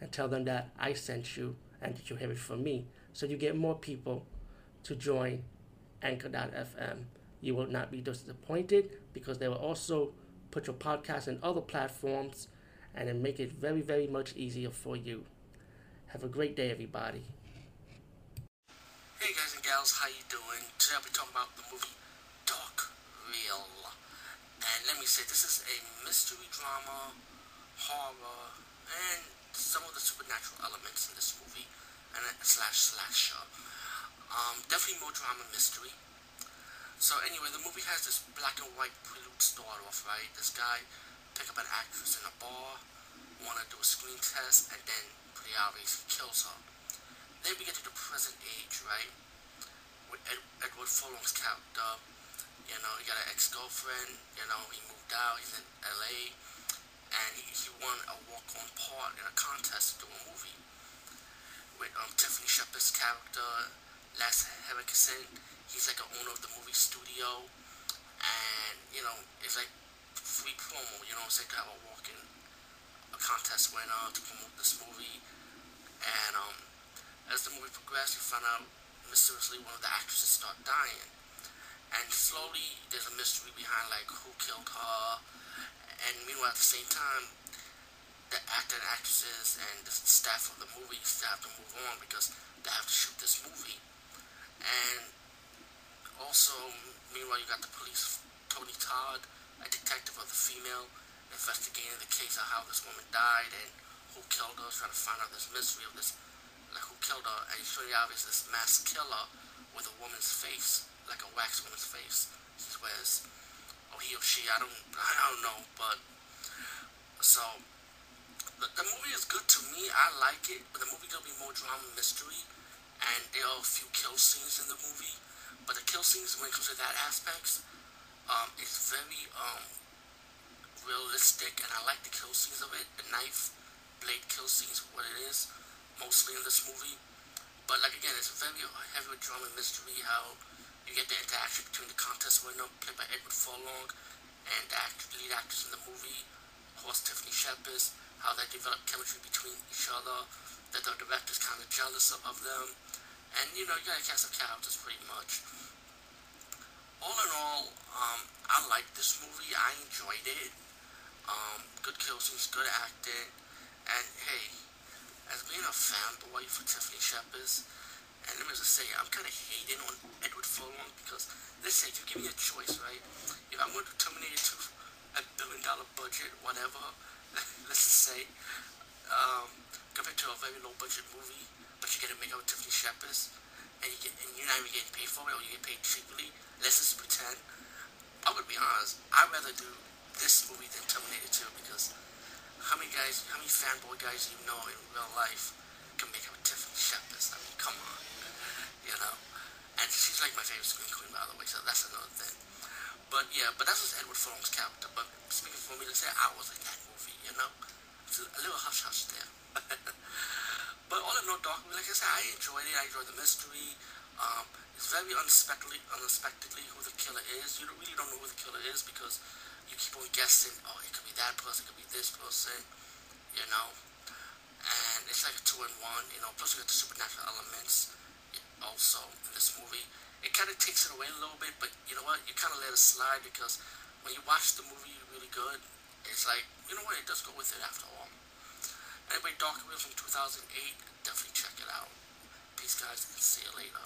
and tell them that I sent you and that you have it from me. So you get more people to join Anchor.fm. You will not be disappointed because they will also put your podcast in other platforms and then make it very, very much easier for you. Have a great day, everybody. Hey guys and gals, how you doing? Today I'll be talking about the movie Dark Reel. And let me say, this is a mystery drama, horror, and some of the supernatural elements in this movie, and slash slasher. Um, definitely more drama mystery. So anyway, the movie has this black and white prelude start off, right? This guy pick up an actress in a bar, wanna do a screen test, and then pretty obvious he kills her. Then we get to the present age, right? With Ed- Edward Furlong's character. You know, he got an ex-girlfriend. You know, he moved out. He's in L.A. Won a walk-on part in a contest to do a movie with um, Tiffany Shepis's character, Lance Henriksen. He's like an owner of the movie studio, and you know, it's like free promo. You know, it's like to have a walk-in, a contest winner to promote this movie. And um, as the movie progressed, you find out mysteriously one of the actresses start dying and slowly there's a mystery behind like who killed her and meanwhile at the same time the actor and actresses and the staff of the movie still have to move on because they have to shoot this movie and also meanwhile you got the police Tony Todd a detective of the female investigating the case of how this woman died and who killed her trying to find out this mystery of this like who killed her and it's really obvious this mass killer with a woman's face like a wax woman's face. He wears, or oh, he or she, I don't, I don't know, but so the, the movie is good to me. I like it, but the movie gonna be more drama and mystery, and there are a few kill scenes in the movie, but the kill scenes when it comes to that aspects, um, it's very um realistic, and I like the kill scenes of it. The knife blade kill scenes, what it is, mostly in this movie. But like again, it's very heavy drama mystery. How you get the interaction between the contest winner, played by Edward Furlong, and the lead actors in the movie, horse Tiffany Shepis, how they develop chemistry between each other, that the director's kind of jealous of, them, and you know, you got a cast of characters pretty much. All in all, um, I liked this movie. I enjoyed it. Um, good kill scenes, good acting, and hey, as being a fanboy for Tiffany Shepis, and let me just say, I'm kind of hating on Edward Furlong because, let's say, if you give me a choice, right? If I'm going to terminate it to a billion dollar budget, whatever, let's just say, um, compared to a very low budget movie, but you get to make out Tiffany Shepis, and, you get, and you're not even getting paid for it, or you get paid cheaply, let's just pretend. Going to be honest, I'd rather do this movie than Terminator 2 because how many guys, how many fanboy guys you know in real life can make out Tiffany Shepis? I mean, come on you know. And she's like my favorite screen queen, by the way, so that's another thing. But yeah, but that's just Edward Furlong's character. But speaking for me to say, I was in that movie, you know. It's a little hush hush there. but all in all, Dark, like I said, I enjoyed it. I enjoyed the mystery. Um, it's very unexpectedly, unexpectedly who the killer is. You really don't know who the killer is because you keep on guessing. Oh, it could be that person, it could be this person, you know. And it's like a two in one, you know. Plus, you got the supernatural elements also in this movie. It kind of takes it away a little bit, but you know what? You kind of let it slide because when you watch the movie really good, it's like, you know what? It does go with it after all. Anyway, Dark Reel from 2008, definitely check it out. Peace, guys, and see you later.